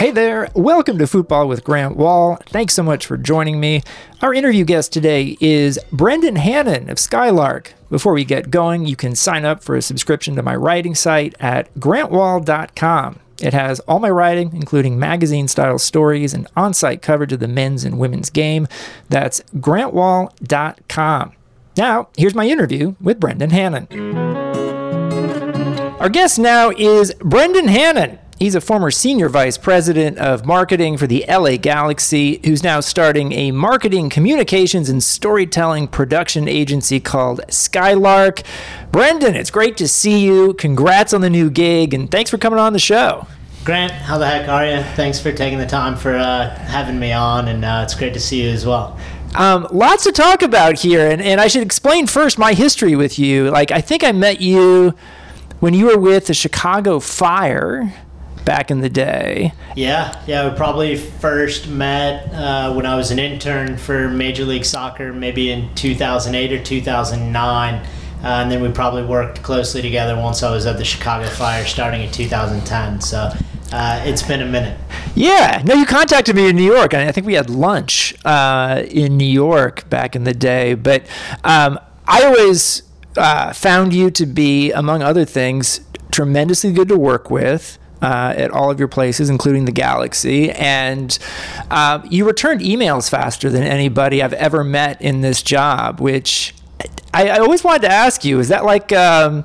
Hey there, welcome to Football with Grant Wahl. Thanks so much for joining me. Our interview guest today is Brendan Hannan of Skylark. Before we get going, you can sign up for a subscription to my writing site at grantwahl.com. It has all my writing, including magazine style stories and on site coverage of the men's and women's game. That's grantwahl.com. Now, here's my interview with Brendan Hannan. Our guest now is Brendan Hannan. He's a former senior vice president of marketing for the LA Galaxy, who's now starting a marketing, communications, and storytelling production agency called Skylark. Brendan, it's great to see you. Congrats on the new gig, and thanks for coming on the show. Grant, how the heck are you? Thanks for taking the time for uh, having me on, and uh, it's great to see you as well. Um, lots to talk about here, and, and I should explain first my history with you. Like, I think I met you when you were with the Chicago Fire back in the day. Yeah, yeah, we probably first met uh, when I was an intern for Major League Soccer, maybe in 2008 or 2009. Uh, and then we probably worked closely together once I was at the Chicago Fire starting in 2010. So uh, it's been a minute. Yeah, no, you contacted me in New York, and I think we had lunch uh, in New York back in the day. But um, I always uh, found you to be, among other things, tremendously good to work with uh, at all of your places, including the Galaxy. And uh, you returned emails faster than anybody I've ever met in this job, which I, I always wanted to ask you is that like, um,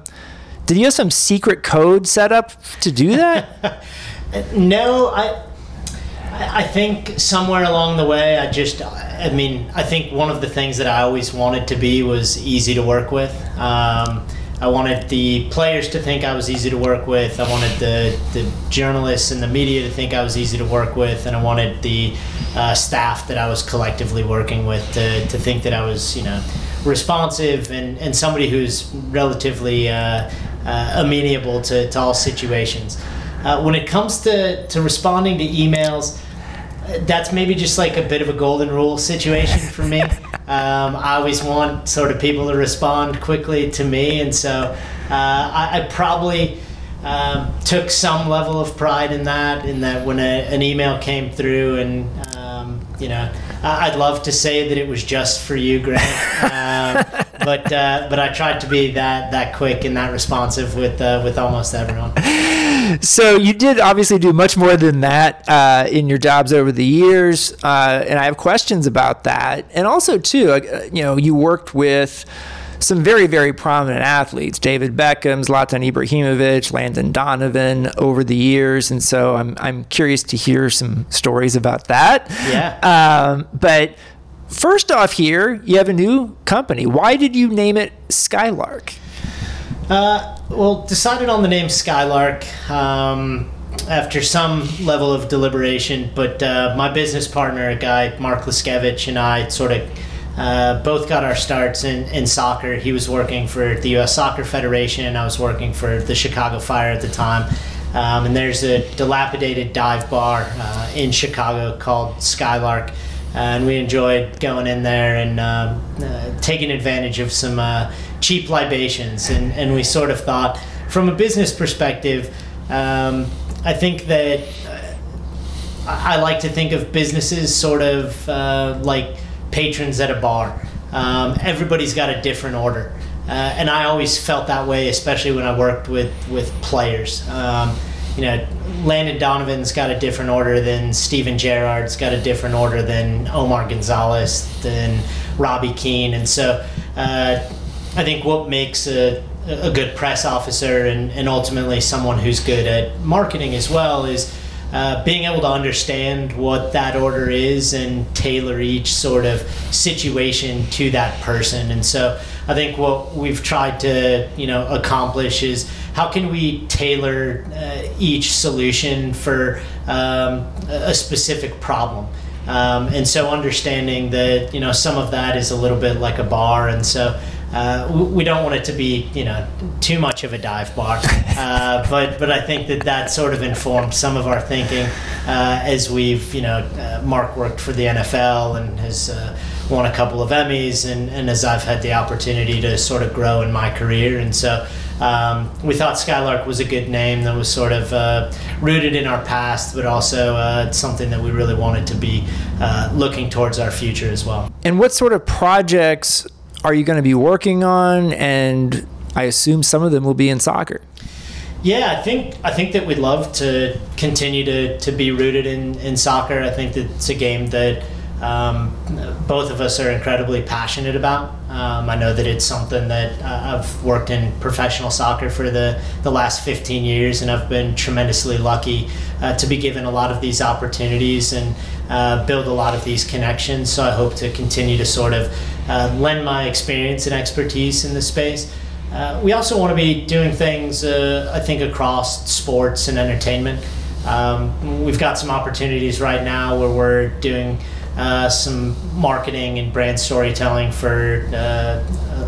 did you have some secret code set up to do that? no, I. I think somewhere along the way, I just, I mean, I think one of the things that I always wanted to be was easy to work with. Um, I wanted the players to think I was easy to work with. I wanted the, the journalists and the media to think I was easy to work with, and I wanted the uh, staff that I was collectively working with to, to think that I was, you know, responsive and, and somebody who's relatively uh, uh, amenable to, to all situations. Uh, when it comes to, to responding to emails, that's maybe just like a bit of a golden rule situation for me. Um, I always want sort of people to respond quickly to me, and so uh, I, I, probably um, took some level of pride in that. In that, when a, an email came through, and um, you know, I'd love to say that it was just for you, Grant, uh, but uh, but I tried to be that that quick and that responsive with uh, with almost everyone. So you did obviously do much more than that uh, in your jobs over the years, uh, and I have questions about that. And also, too, uh, you know, you worked with some very, very prominent athletes David Beckham, Zlatan Ibrahimovic, Landon Donovan over the years. And so I'm, I'm curious to hear some stories about that. Yeah. Um, but first off, here, you have a new company. Why did you name it Skylark? Uh, well, decided on the name Skylark um, after some level of deliberation, but uh, my business partner, a guy, Mark Liskevich, and I sort of uh, both got our starts in, in soccer. He was working for the U.S. Soccer Federation, and I was working for the Chicago Fire at the time. Um, and there's a dilapidated dive bar uh, in Chicago called Skylark. and we enjoyed going in there and um, uh, taking advantage of some uh, cheap libations. And, and we sort of thought, from a business perspective, um, I think that uh, I like to think of businesses sort of uh, like patrons at a bar. Um, everybody's got a different order. Uh, and I always felt that way, especially when I worked with, with players. Um, you know, Landon Donovan's got a different order than Steven Gerrard's got a different order than Omar Gonzalez, than Robbie Keane. And so uh, I think what makes a, a good press officer and, and ultimately someone who's good at marketing as well is uh, being able to understand what that order is and tailor each sort of situation to that person. And so I think what we've tried to you know accomplish is how can we tailor uh, each solution for um, a specific problem. Um, and so understanding that you know some of that is a little bit like a bar, and so uh, we don't want it to be, you know, too much of a dive bar, uh, but but I think that that sort of informed some of our thinking uh, as we've, you know, uh, Mark worked for the NFL and has uh, won a couple of Emmys, and, and as I've had the opportunity to sort of grow in my career. And so um, we thought Skylark was a good name that was sort of uh, rooted in our past, but also uh, something that we really wanted to be uh, looking towards our future as well. And what sort of projects are you going to be working on? And I assume some of them will be in soccer. Yeah, I think I think that we'd love to continue to, to be rooted in, in soccer. I think that it's a game that um, both of us are incredibly passionate about. Um, I know that it's something that uh, I've worked in professional soccer for the, the last 15 years, and I've been tremendously lucky uh, to be given a lot of these opportunities and uh, build a lot of these connections. So I hope to continue to sort of uh, lend my experience and expertise in this space. Uh, we also want to be doing things, uh, I think, across sports and entertainment. Um, we've got some opportunities right now where we're doing uh, some marketing and brand storytelling for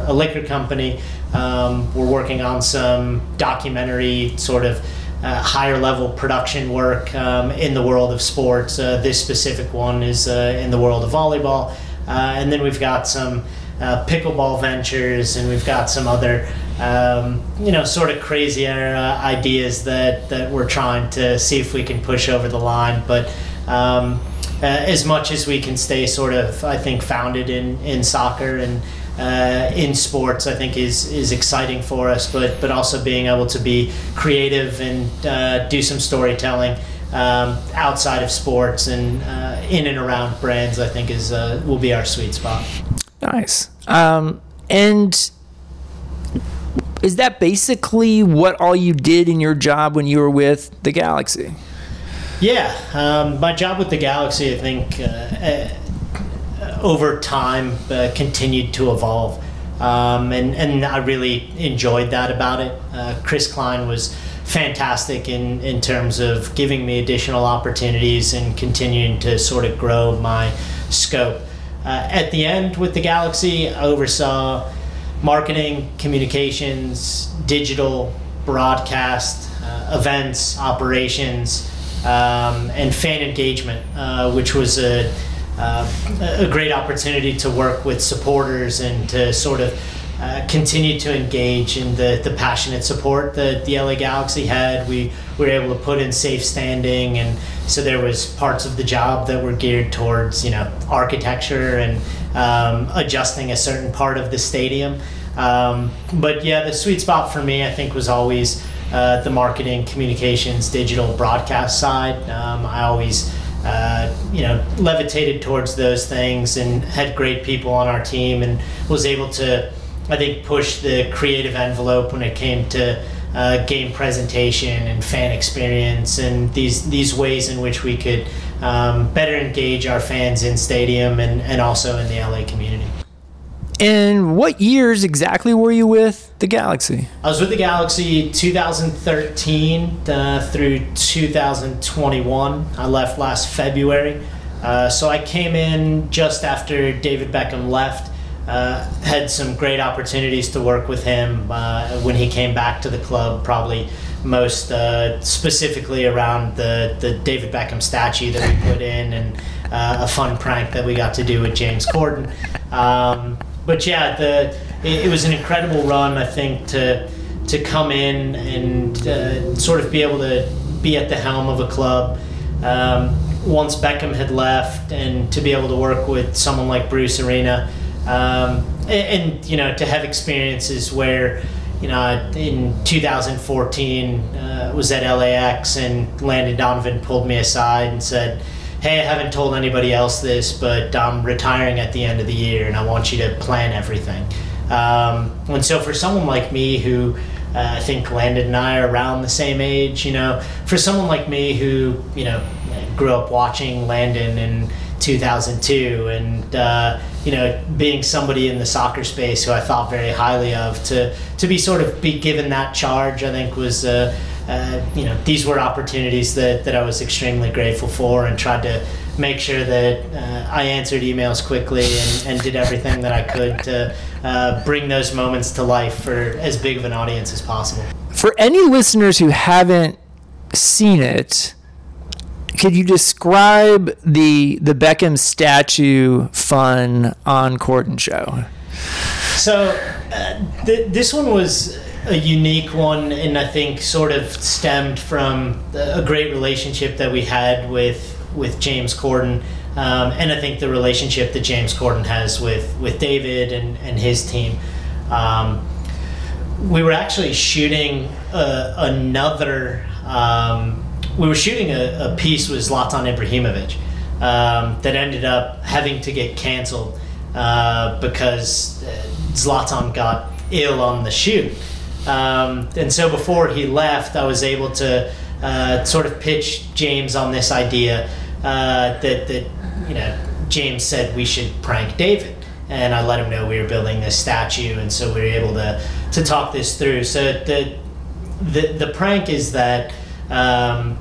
a liquor company. Um, we're working on some documentary sort of uh, higher level production work um, in the world of sports. Uh, this specific one is in the world of volleyball. and then we've got some uh, pickleball ventures, and we've got some other, um, you know, sort of crazier uh, ideas that, that we're trying to see if we can push over the line. But um, uh, as much as we can stay sort of, I think, founded in, in soccer and uh, in sports, I think is is exciting for us. But but also being able to be creative and uh, do some storytelling. Um, outside of sports and uh, in and around brands, I think is uh, will be our sweet spot. Nice. Um, and is that basically what all you did in your job when you were with the Galaxy? Yeah, um, my job with the Galaxy, I think, uh, uh, over time uh, continued to evolve. Um, and, and I really enjoyed that about it. Uh, Chris Klein was fantastic in, in terms of giving me additional opportunities and continuing to sort of grow my scope. Uh, at the end with the Galaxy, I oversaw marketing, communications, digital, broadcast, uh, events, operations, um, and fan engagement, uh, which was a, uh, a great opportunity to work with supporters and to sort of uh, continue to engage in the, the passionate support that the LA Galaxy had. We were able to put in safe standing, and so there was parts of the job that were geared towards you know architecture and um, adjusting a certain part of the stadium. Um, but yeah, the sweet spot for me, I think, was always uh, the marketing, communications, digital broadcast side. Um, I always uh, you know, levitated towards those things and had great people on our team and was able to I think, push the creative envelope when it came to uh, game presentation and fan experience and these these ways in which we could um, better engage our fans in stadium and, and also in the LA community. And what years exactly were you with the Galaxy? I was with the Galaxy 2013 uh, through 2021. I left last February. Uh, so I came in just after David Beckham left uh, had some great opportunities to work with him uh, when he came back to the club, probably most uh, specifically around the, the David Beckham statue that we put in and uh, a fun prank that we got to do with James Corden. Um, but yeah, the it, it, was an incredible run, I think, to to come in and uh, sort of be able to be at the helm of a club. Um, once Beckham had left, and to be able to work with someone like Bruce Arena, um, and, and, you know to have experiences where you know in 2014 uh, was at LAX and Landon Donovan pulled me aside and said hey I haven't told anybody else this but I'm retiring at the end of the year and I want you to plan everything um, and so for someone like me who uh, I think Landon and I are around the same age you know for someone like me who you know grew up watching Landon in 2002 and uh, you know, being somebody in the soccer space who I thought very highly of, to to be sort of be given that charge, I think was. Uh, uh, you know, these were opportunities that, that I was extremely grateful for and tried to make sure that uh, I answered emails quickly and, and did everything that I could to uh, bring those moments to life for as big of an audience as possible. For any listeners who haven't seen it, could you describe the the Beckham statue fun on Corden show? So uh, th- this one was a unique one, and I think sort of stemmed from a great relationship that we had with with James Corden. Um, and I think the relationship that James Corden has with, with David and, and his team. Um, we were actually shooting a, another um, we were shooting a, a piece with Zlatan Ibrahimovic um, that ended up having to get canceled uh, because uh, Zlatan got ill on the shoot. Um, and so before he left, I was able to uh, sort of pitch James on this idea uh, that, that, you know, James said we should prank David. And I let him know we were building this statue, and so we were able to, to talk this through. So the, the, the prank is that um,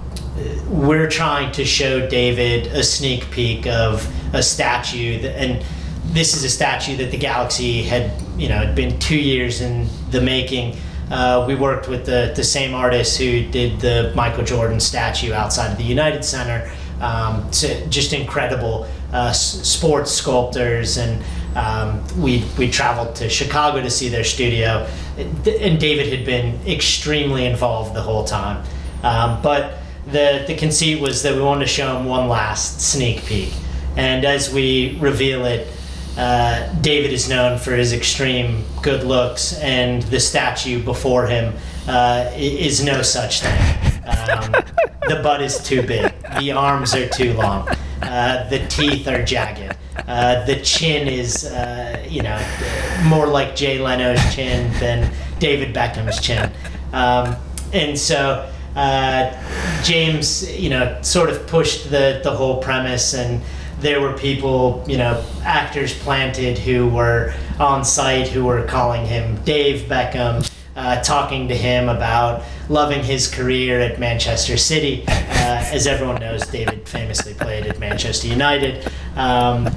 we're trying to show David a sneak peek of a statue, that, and this is a statue that the Galaxy had, you know, had been two years in the making. Uh, we worked with the, the same artist who did the Michael Jordan statue outside of the United Center. Um, so just incredible uh, sports sculptors, and um, we we traveled to Chicago to see their studio. And David had been extremely involved the whole time, um, but the the conceit was that we wanted to show him one last sneak peek, and as we reveal it, uh, David is known for his extreme good looks, and the statue before him uh, is no such thing. Um, the butt is too big, the arms are too long, uh, the teeth are jagged, uh, the chin is, uh, you know, more like Jay Leno's chin than David Beckham's chin, um, and so uh, James, you know, sort of pushed the the whole premise, and there were people, you know, actors planted who were on site who were calling him Dave Beckham. Uh, talking to him about loving his career at Manchester City. Uh, as everyone knows, David famously played at Manchester United. Um,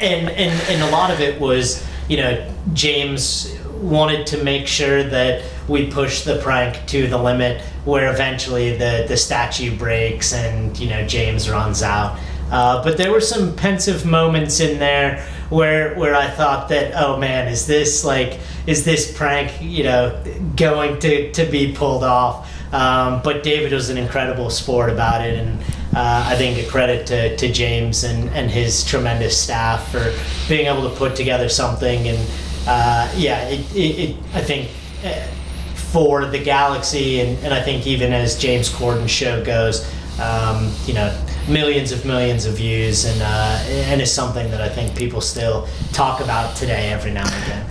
and, and, and a lot of it was, you know, James wanted to make sure that we push the prank to the limit where eventually the, the statue breaks and you know James runs out. Uh, but there were some pensive moments in there where where I thought that oh man is this like is this prank you know going to, to be pulled off? Um, but David was an incredible sport about it and uh, I think a credit to, to James and, and his tremendous staff for being able to put together something. And uh, yeah it, it, it, I think uh, for the Galaxy, and, and I think even as James Corden's show goes, um, you know, millions of millions of views, and uh, and is something that I think people still talk about today every now and again.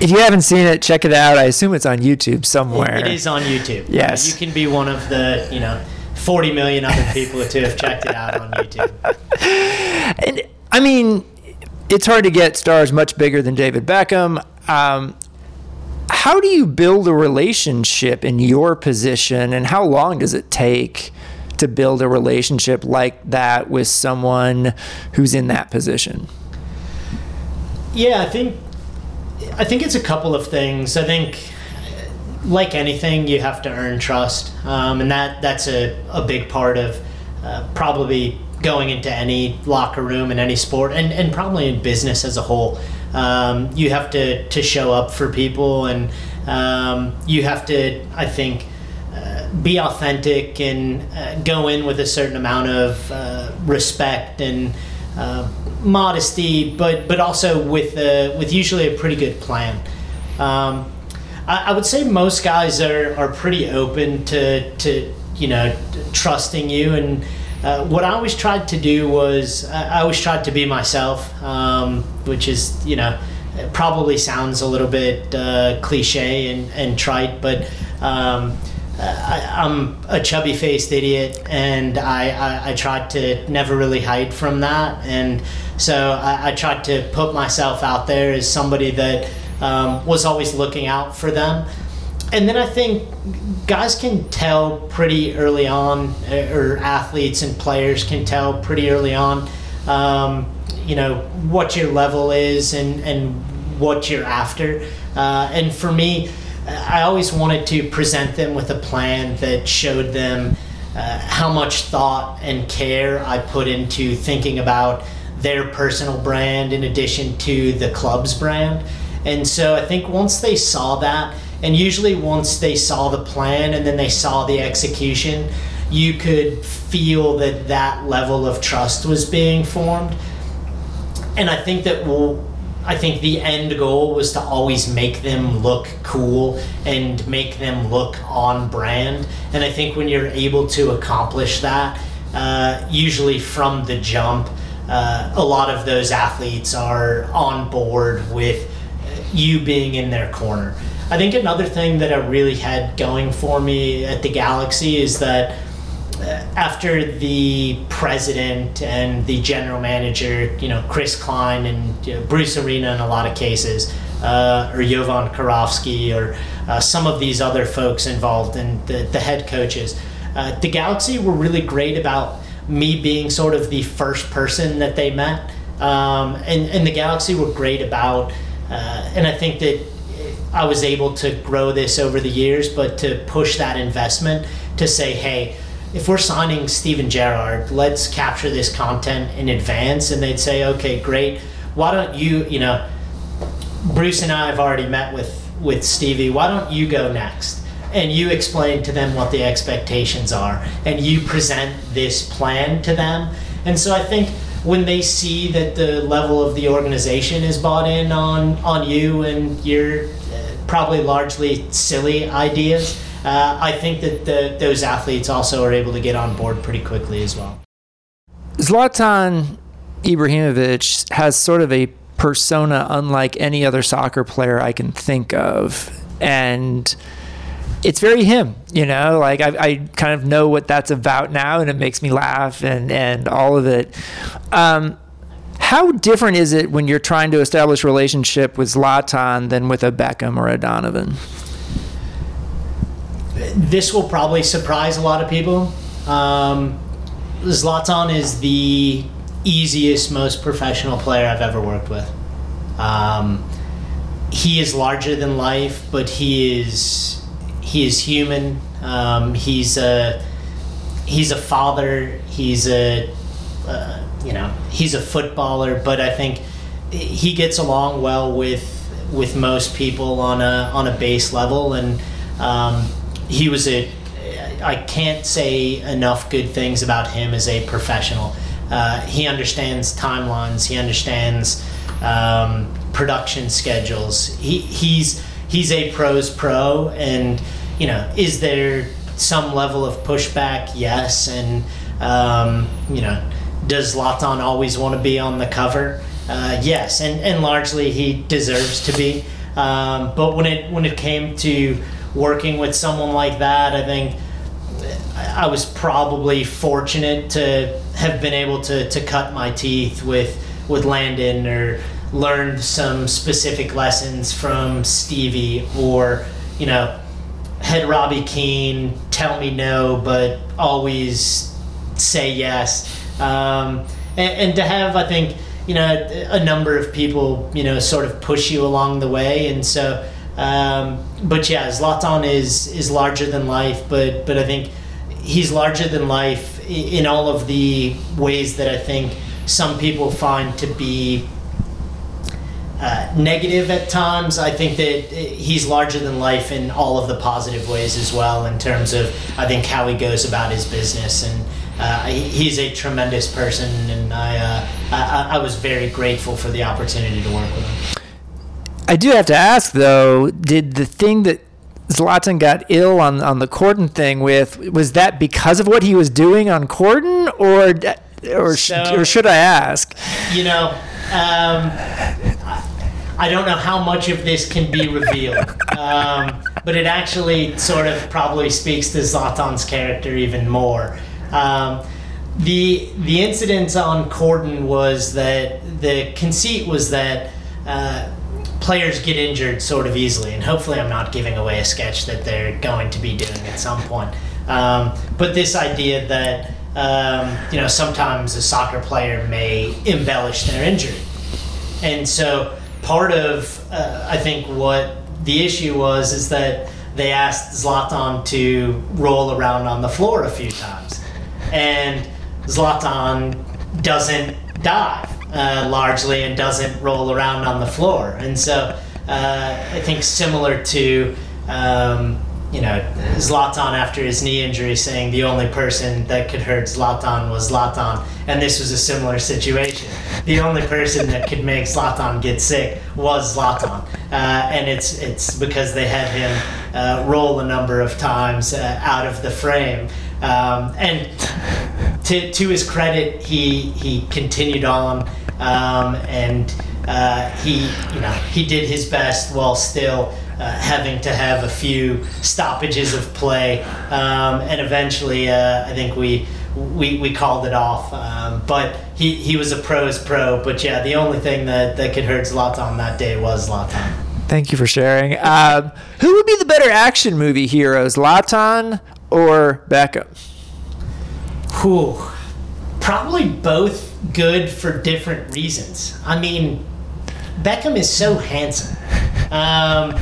If you haven't seen it, check it out. I assume it's on YouTube somewhere. it, is on YouTube. Yes, you can be one of the you know 40 million other people to have checked it out on YouTube. And I mean, it's hard to get stars much bigger than David Beckham. Um, how do you build a relationship in your position and how long does it take to build a relationship like that with someone who's in that position? Yeah i think i think it's a couple of things. I think like anything you have to earn trust. Um, and that that's a, a big part of uh, probably going into any locker room in any sport and, and probably in business as a whole. Um, you have to, to show up for people and um, you have to, I think, be authentic and uh, go in with a certain amount of uh, respect and uh, modesty, but but also with uh, with usually a pretty good plan. Um, I, I, would say most guys are, are pretty open to to you know trusting you and uh, what I always tried to do was I always tried to be myself, um, which is you know probably sounds a little bit uh, cliche and, and trite, but um, I, am a chubby faced idiot, and I, I, I, tried to never really hide from that, and so I, I tried to put myself out there as somebody that um, was always looking out for them and then I think guys can tell pretty early on, uh, or athletes and players can tell pretty early on, um, you know, what your level is and, and what you're after. Uh, and for me, I always wanted to present them with a plan that showed them uh, how much thought and care I put into thinking about their personal brand in addition to the club's brand. And so I think once they saw that, and usually once they saw the plan and then they saw the execution, you could feel that that level of trust was being formed. And I think that will I think the end goal was to always make them look cool and make them look on brand. And I think when you're able to accomplish that, uh, usually from the jump, uh, a lot of those athletes are on board with you being in their corner. I think another thing that I really had going for me at the Galaxy is that after the president and the general manager, you know, Chris Klein and you know, Bruce Arena in a lot of cases, uh, or Jovan Kirovski, or uh, some of these other folks involved, and the, the head coaches. Uh, the Galaxy were really great about me being sort of the first person that they met. Um, and, and the Galaxy were great about, uh, and I think that I was able to grow this over the years, but to push that investment to say, hey, if we're signing Steven Gerrard, let's capture this content in advance. And they'd say, okay, great. Why don't you, you know, Bruce and I have already met with, with Stevie. Why don't you go next? And you explain to them what the expectations are. And you present this plan to them. And so I think when they see that the level of the organization is bought in on, on you and your uh, probably largely silly ideas, uh, I think that the, those athletes also are able to get on board pretty quickly as well. Zlatan Ibrahimovic has sort of a persona unlike any other soccer player I can think of. And it's very him, you know, like I, I kind of know what that's about now and it makes me laugh and, and all of it. Um, how different is it when you're trying to establish relationship with Zlatan than with a Beckham or a Donovan? This will probably surprise a lot of people. Um, Zlatan is the easiest, most professional player I've ever worked with. Um, he is larger than life, but he is he is human. Um, he's a he's a father. He's a uh, you know he's a footballer, but I think he gets along well with with most people on a on a base level, and um, he was a I can't say enough good things about him as a professional. Uh, he understands timelines. He understands um, production schedules. He, he's he's a pros pro, and you know, is there some level of pushback? Yes, and um, you know, does Zlatan always want to be on the cover? Uh, yes, and and largely he deserves to be. Um, but when it when it came to working with someone like that, I think I was probably fortunate to have been able to, to cut my teeth with with Landon or learned some specific lessons from Stevie or you know had Robbie Keane tell me no but always say yes. Um, and, and to have I think you know a number of people you know sort of push you along the way. And so um, but yeah, Zlatan is is larger than life, but but I think he's larger than life in all of the ways that I think some people find to be uh, negative at times. I think that he's larger than life in all of the positive ways as well, in terms of I think how he goes about his business and. Uh, he's a tremendous person, and I, uh, I, I was very grateful for the opportunity to work with him. I do have to ask though, did the thing that Zlatan got ill on on the Corden thing with was that because of what he was doing on Corden, or or so, or should I ask? You know, um, I don't know how much of this can be revealed, um, but it actually sort of probably speaks to Zlatan's character even more. Um, the the incident on Corden was that the conceit was that. Uh, players get injured sort of easily, and hopefully, I'm not giving away a sketch that they're going to be doing at some point. Um, but this idea that um, you know sometimes a soccer player may embellish their injury, and so part of uh, I think what the issue was is that they asked Zlatan to roll around on the floor a few times, and Zlatan doesn't dive uh, largely and doesn't roll around on the floor, and so uh, I think similar to. Um, you know, Zlatan after his knee injury saying the only person that could hurt Zlatan was Zlatan, and this was a similar situation. The only person that could make Zlatan get sick was Zlatan, uh, and it's it's because they had him uh, roll a number of times uh, out of the frame. Um, and to, to his credit, he he continued on, um, and uh, he you know he did his best while still uh, having to have a few stoppages of play, um, and eventually, uh, I think we, we we called it off. Um, but he, he was a pro's pro. But yeah, the only thing that, that could hurt Zlatan that day was Zlatan. Thank you for sharing. Um, who would be the better action movie hero, Zlatan or Beckham? Whew. Probably both good for different reasons. I mean, Beckham is so handsome. Um,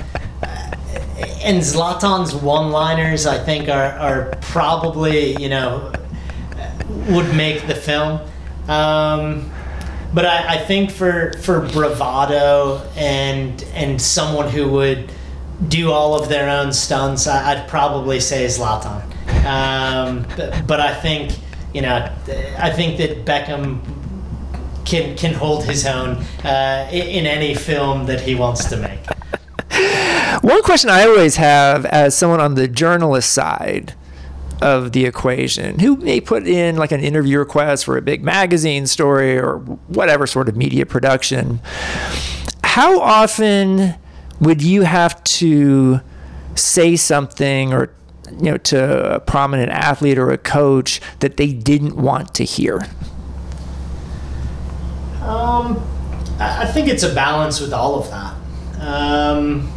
and Zlatan's one-liners, I think, are, are probably you know would make the film. Um, but I, I, think for for bravado and and someone who would do all of their own stunts, I, would probably say Zlatan. Um, but, but I think you know I think that Beckham can can hold his own uh, in, in any film that he wants to make. One question I always have as someone on the journalist side of the equation who may put in like an interview request for a big magazine story or whatever sort of media production, how often would you have to say something or you know to a prominent athlete or a coach that they didn't want to hear? Um, I think it's a balance with all of that. Um,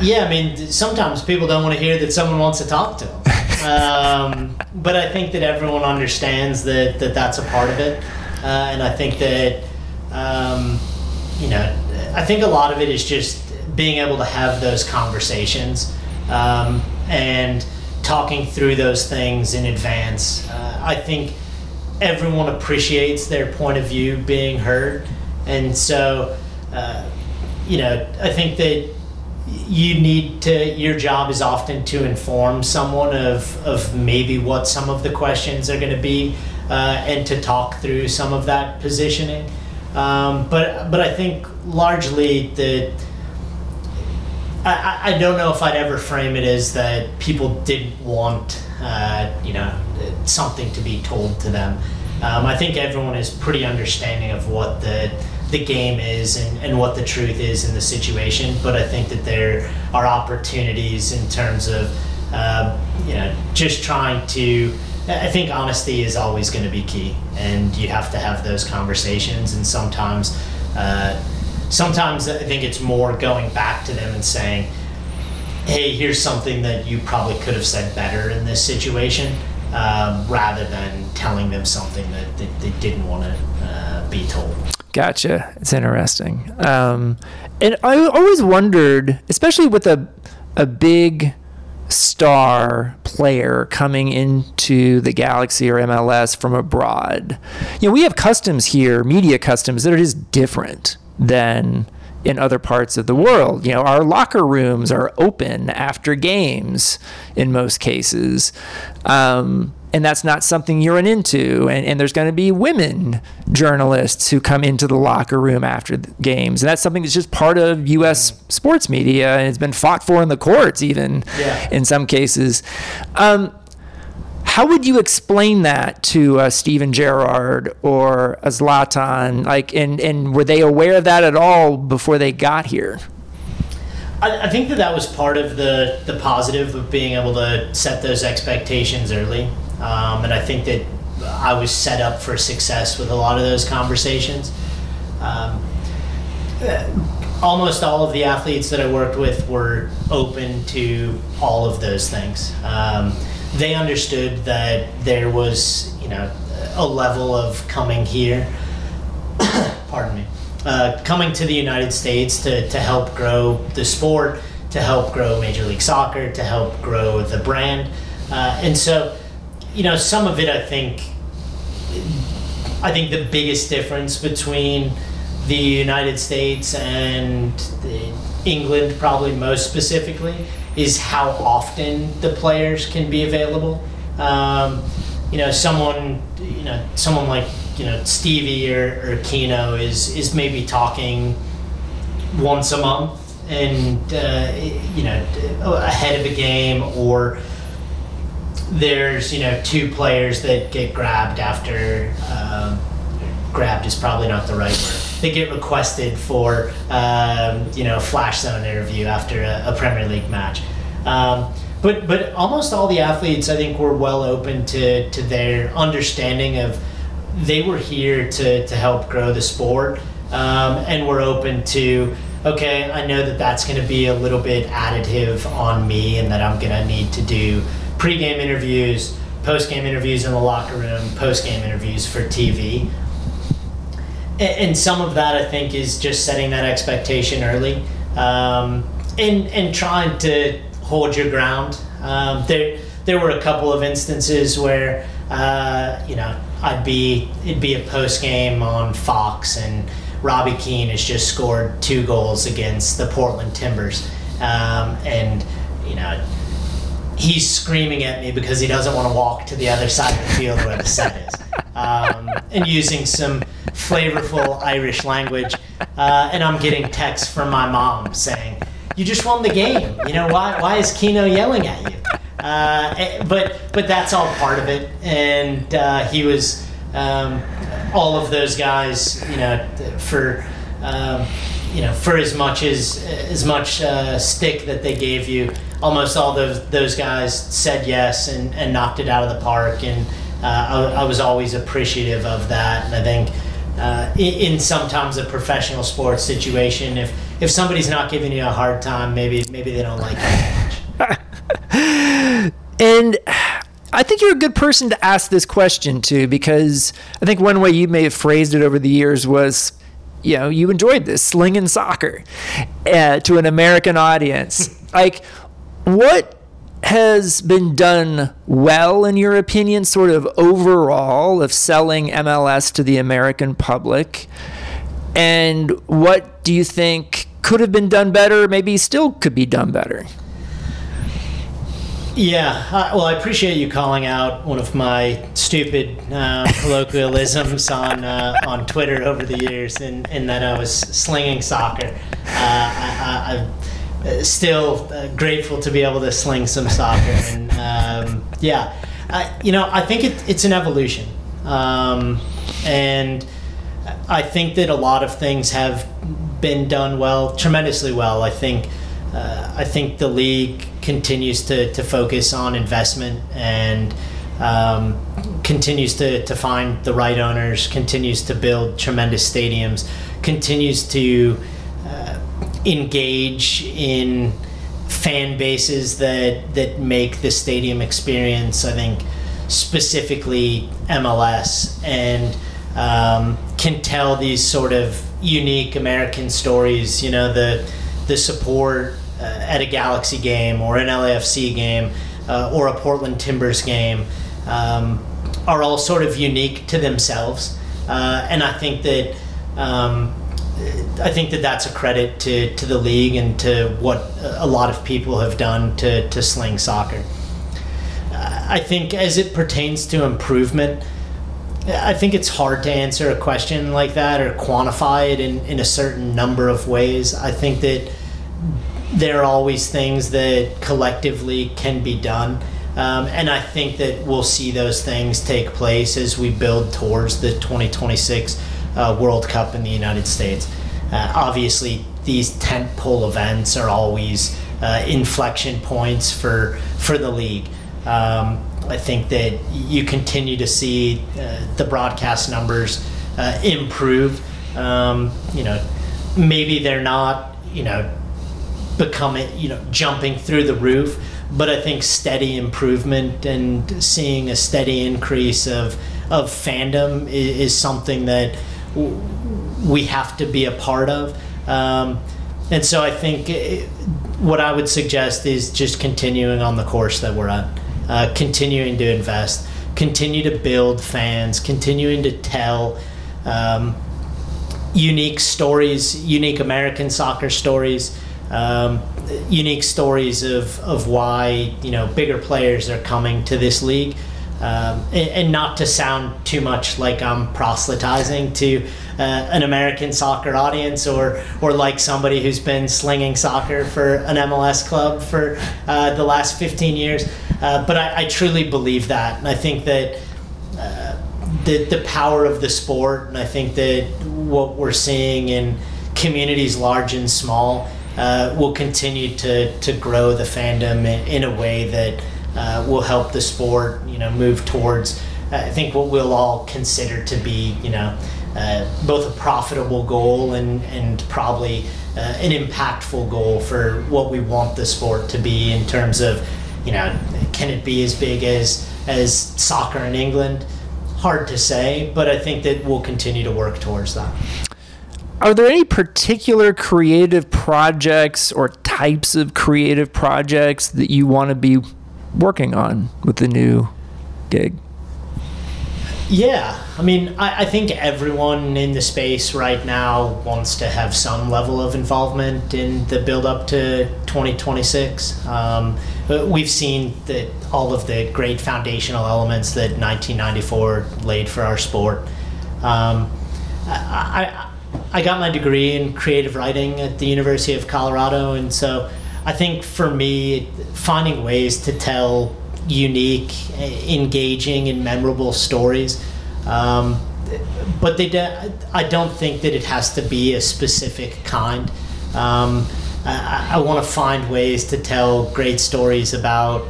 yeah, I mean, sometimes people don't want to hear that someone wants to talk to them. Um, but I think that everyone understands that, that that's a part of it. Uh, and I think that, um, you know, I think a lot of it is just being able to have those conversations um, and talking through those things in advance. Uh, I think everyone appreciates their point of view being heard. And so, uh, you know, I think that you need to your job is often to inform someone of of maybe what some of the questions are going to be uh, and to talk through some of that positioning um, but but I think largely the I, I don't know if I'd ever frame it as that people didn't want uh, you know something to be told to them um, I think everyone is pretty understanding of what the the game is and, and what the truth is in the situation. But I think that there are opportunities in terms of, uh, you know, just trying to. I think honesty is always going to be key, and you have to have those conversations. And sometimes, uh, sometimes I think it's more going back to them and saying, "Hey, here's something that you probably could have said better in this situation," um, rather than telling them something that, that they didn't want to uh, be told. Gotcha. It's interesting. Um, and I always wondered, especially with a a big star player coming into the Galaxy or MLS from abroad. You know, we have customs here, media customs that are just different than in other parts of the world. You know, our locker rooms are open after games in most cases. Um, and that's not something you run into. And, and there's going to be women journalists who come into the locker room after the games. And that's something that's just part of U.S. sports media and it's been fought for in the courts, even yeah. in some cases. Um, how would you explain that to uh, Steven Gerrard or a Zlatan? Like, and, and were they aware of that at all before they got here? I, I think that that was part of the, the positive of being able to set those expectations early. Um, and I think that I was set up for success with a lot of those conversations. Um, almost all of the athletes that I worked with were open to all of those things. Um, they understood that there was, you know, a level of coming here. pardon me. Uh, coming to the United States to, to help grow the sport to help grow Major League Soccer, to help grow the brand. Uh, and so, you know, some of it I think, I think the biggest difference between the United States and England, probably most specifically, is how often the players can be available. Um, you know, someone, you know, someone like you know Stevie or, or Keano is is maybe talking once a month and uh, you know ahead of a game or there's you know two players that get grabbed after um, grabbed is probably not the right word they get requested for um, you know a flash zone interview after a, a Premier League match. Um, but but almost all the athletes I think were well open to to their understanding of they were here to to help grow the sport um, and were open to okay I know that that's going to be a little bit additive on me and that I'm going to need to do pre-game interviews post-game interviews in the locker room post-game interviews for TV and some of that I think is just setting that expectation early um, and and trying to hold your ground. Um, there there were a couple of instances where uh, you know I'd be it'd be a post game on Fox and Robbie Keane has just scored two goals against the Portland Timbers, um, and you know he's screaming at me because he doesn't want to walk to the other side of the field where the set is, um, and using some flavorful Irish language, uh, and I'm getting texts from my mom saying you just won the game. You know why? Why is Keano yelling at you? Uh, eh, but but that's all part of it, and uh, he was um, all of those guys. You know, for um, you know for as much as as much uh, stick that they gave you, almost all those those guys said yes and, and knocked it out of the park, and uh, I, I was always appreciative of that, and I think uh, in, in, sometimes a professional sports situation, if if somebody's not giving you a hard time, maybe maybe they don't like you and I think you're a good person to ask this question to because I think one way you may have phrased it over the years was, you know, you enjoyed this slinging soccer uh, to an American audience. like, what has been done well, in your opinion, sort of overall, of selling MLS to the American public? And what do you think could have been done better, maybe still could be done better? Yeah, uh, well, I appreciate you calling out one of my stupid uh, colloquialisms on uh, on Twitter over the years, and, and that I was slinging soccer. Uh, I, uh, still uh, grateful to be able to sling some soccer, and um, yeah, you know, I think it, it's an evolution, um, and I think that a lot of things have been done well, tremendously well. I think uh, I think the league continues to, to focus on investment and um, continues to, to find the right owners, continues to build tremendous stadiums, continues to uh, engage in fan bases that that make the stadium experience. I think specifically MLS and um, can tell these sort of unique American stories. You know, the the support uh, at a Galaxy game or an LAFC game uh, or a Portland Timbers game um, are all sort of unique to themselves, uh, and I think that. Um, I think that that's a credit to, to the league and to what a lot of people have done to, to sling soccer. I think as it pertains to improvement, I think it's hard to answer a question like that or quantify it in, in a certain number of ways. I think that there are always things that collectively can be done. Um, and I think that we'll see those things take place as we build towards the 2026 uh, World Cup in the United States. Uh, obviously, these tentpole events are always uh, inflection points for for the league. Um, I think that you continue to see uh, the broadcast numbers uh, improve. Um, you know, maybe they're not, you know, becoming, you know, jumping through the roof, but I think steady improvement and seeing a steady increase of of fandom is, is something that we have to be a part of. Um, and so I think it, what I would suggest is just continuing on the course that we're at, uh, continuing to invest, continue to build fans, continuing to tell um, unique stories, unique American soccer stories. Um, unique stories of, of why you know bigger players are coming to this league um, and, and, not to sound too much like I'm proselytizing to uh, an American soccer audience or or like somebody who's been slinging soccer for an MLS club for uh, the last 15 years. Uh, but I, I, truly believe that, and I think that uh, the the power of the sport, and I think that what we're seeing in communities large and small uh, will continue to to grow the fandom in, in a way that uh, will help the sport, you know, move towards. Uh, I think what we'll all consider to be, you know, uh, both a profitable goal and and probably uh, an impactful goal for what we want the sport to be in terms of, you know, can it be as big as as soccer in England? Hard to say, but I think that we'll continue to work towards that. Are there any particular creative projects or types of creative projects that you want to be working on with the new gig? Yeah, I mean, I, I, think everyone in the space right now wants to have some level of involvement in the build up to 2026. Um, we've seen that all of the great foundational elements that 1994 laid for our sport. Um, I, I, I got my degree in creative writing at the University of Colorado, and so I think for me, finding ways to tell unique, engaging, and memorable stories. Um, but they do, I don't think that it has to be a specific kind. Um, I, I want to find ways to tell great stories about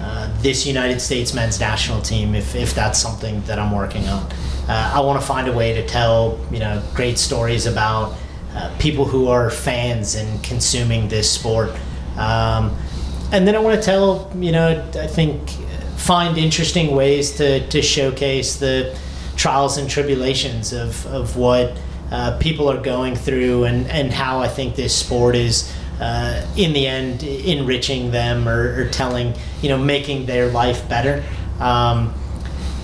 uh, this United States men's national team if, if that's something that I'm working on. Uh, I want to find a way to tell you know great stories about uh, people who are fans and consuming this sport. Um, and then I want to tell, you know, I think find interesting ways to, to showcase the trials and tribulations of, of what uh, people are going through and, and how I think this sport is, uh, in the end, enriching them or, or, telling, you know, making their life better. Um,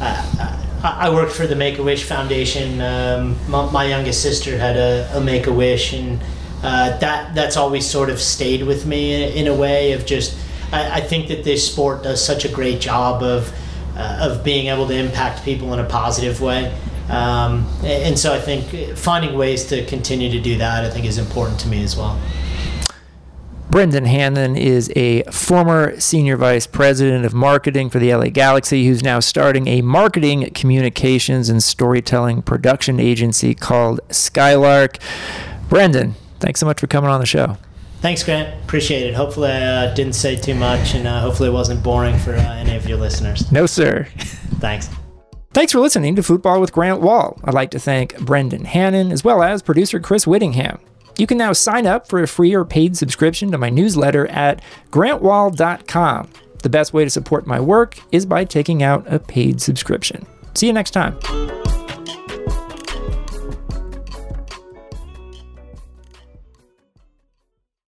I, I, worked for the Make a Wish Foundation. Um, my, my, youngest sister had a, a Make a Wish, and uh, that that's always sort of stayed with me in, in a way of just I, I, think that this sport does such a great job of uh, of being able to impact people in a positive way. Um, and so I think finding ways to continue to do that I think is important to me as well. Brendan Hannan is a former senior vice president of marketing for the LA Galaxy, who's now starting a marketing, communications, and storytelling production agency called Skylark. Brendan, Thanks so much for coming on the show. Thanks, Grant. Appreciate it. Hopefully, I uh, didn't say too much, and uh, hopefully, it wasn't boring for uh, any of your listeners. No, sir. Thanks. Thanks for listening to Football with Grant Wahl. I'd like to thank Brendan Hannan as well as producer Chris Whittingham. You can now sign up for a free or paid subscription to my newsletter at grantwahl.com. The best way to support my work is by taking out a paid subscription. See you next time.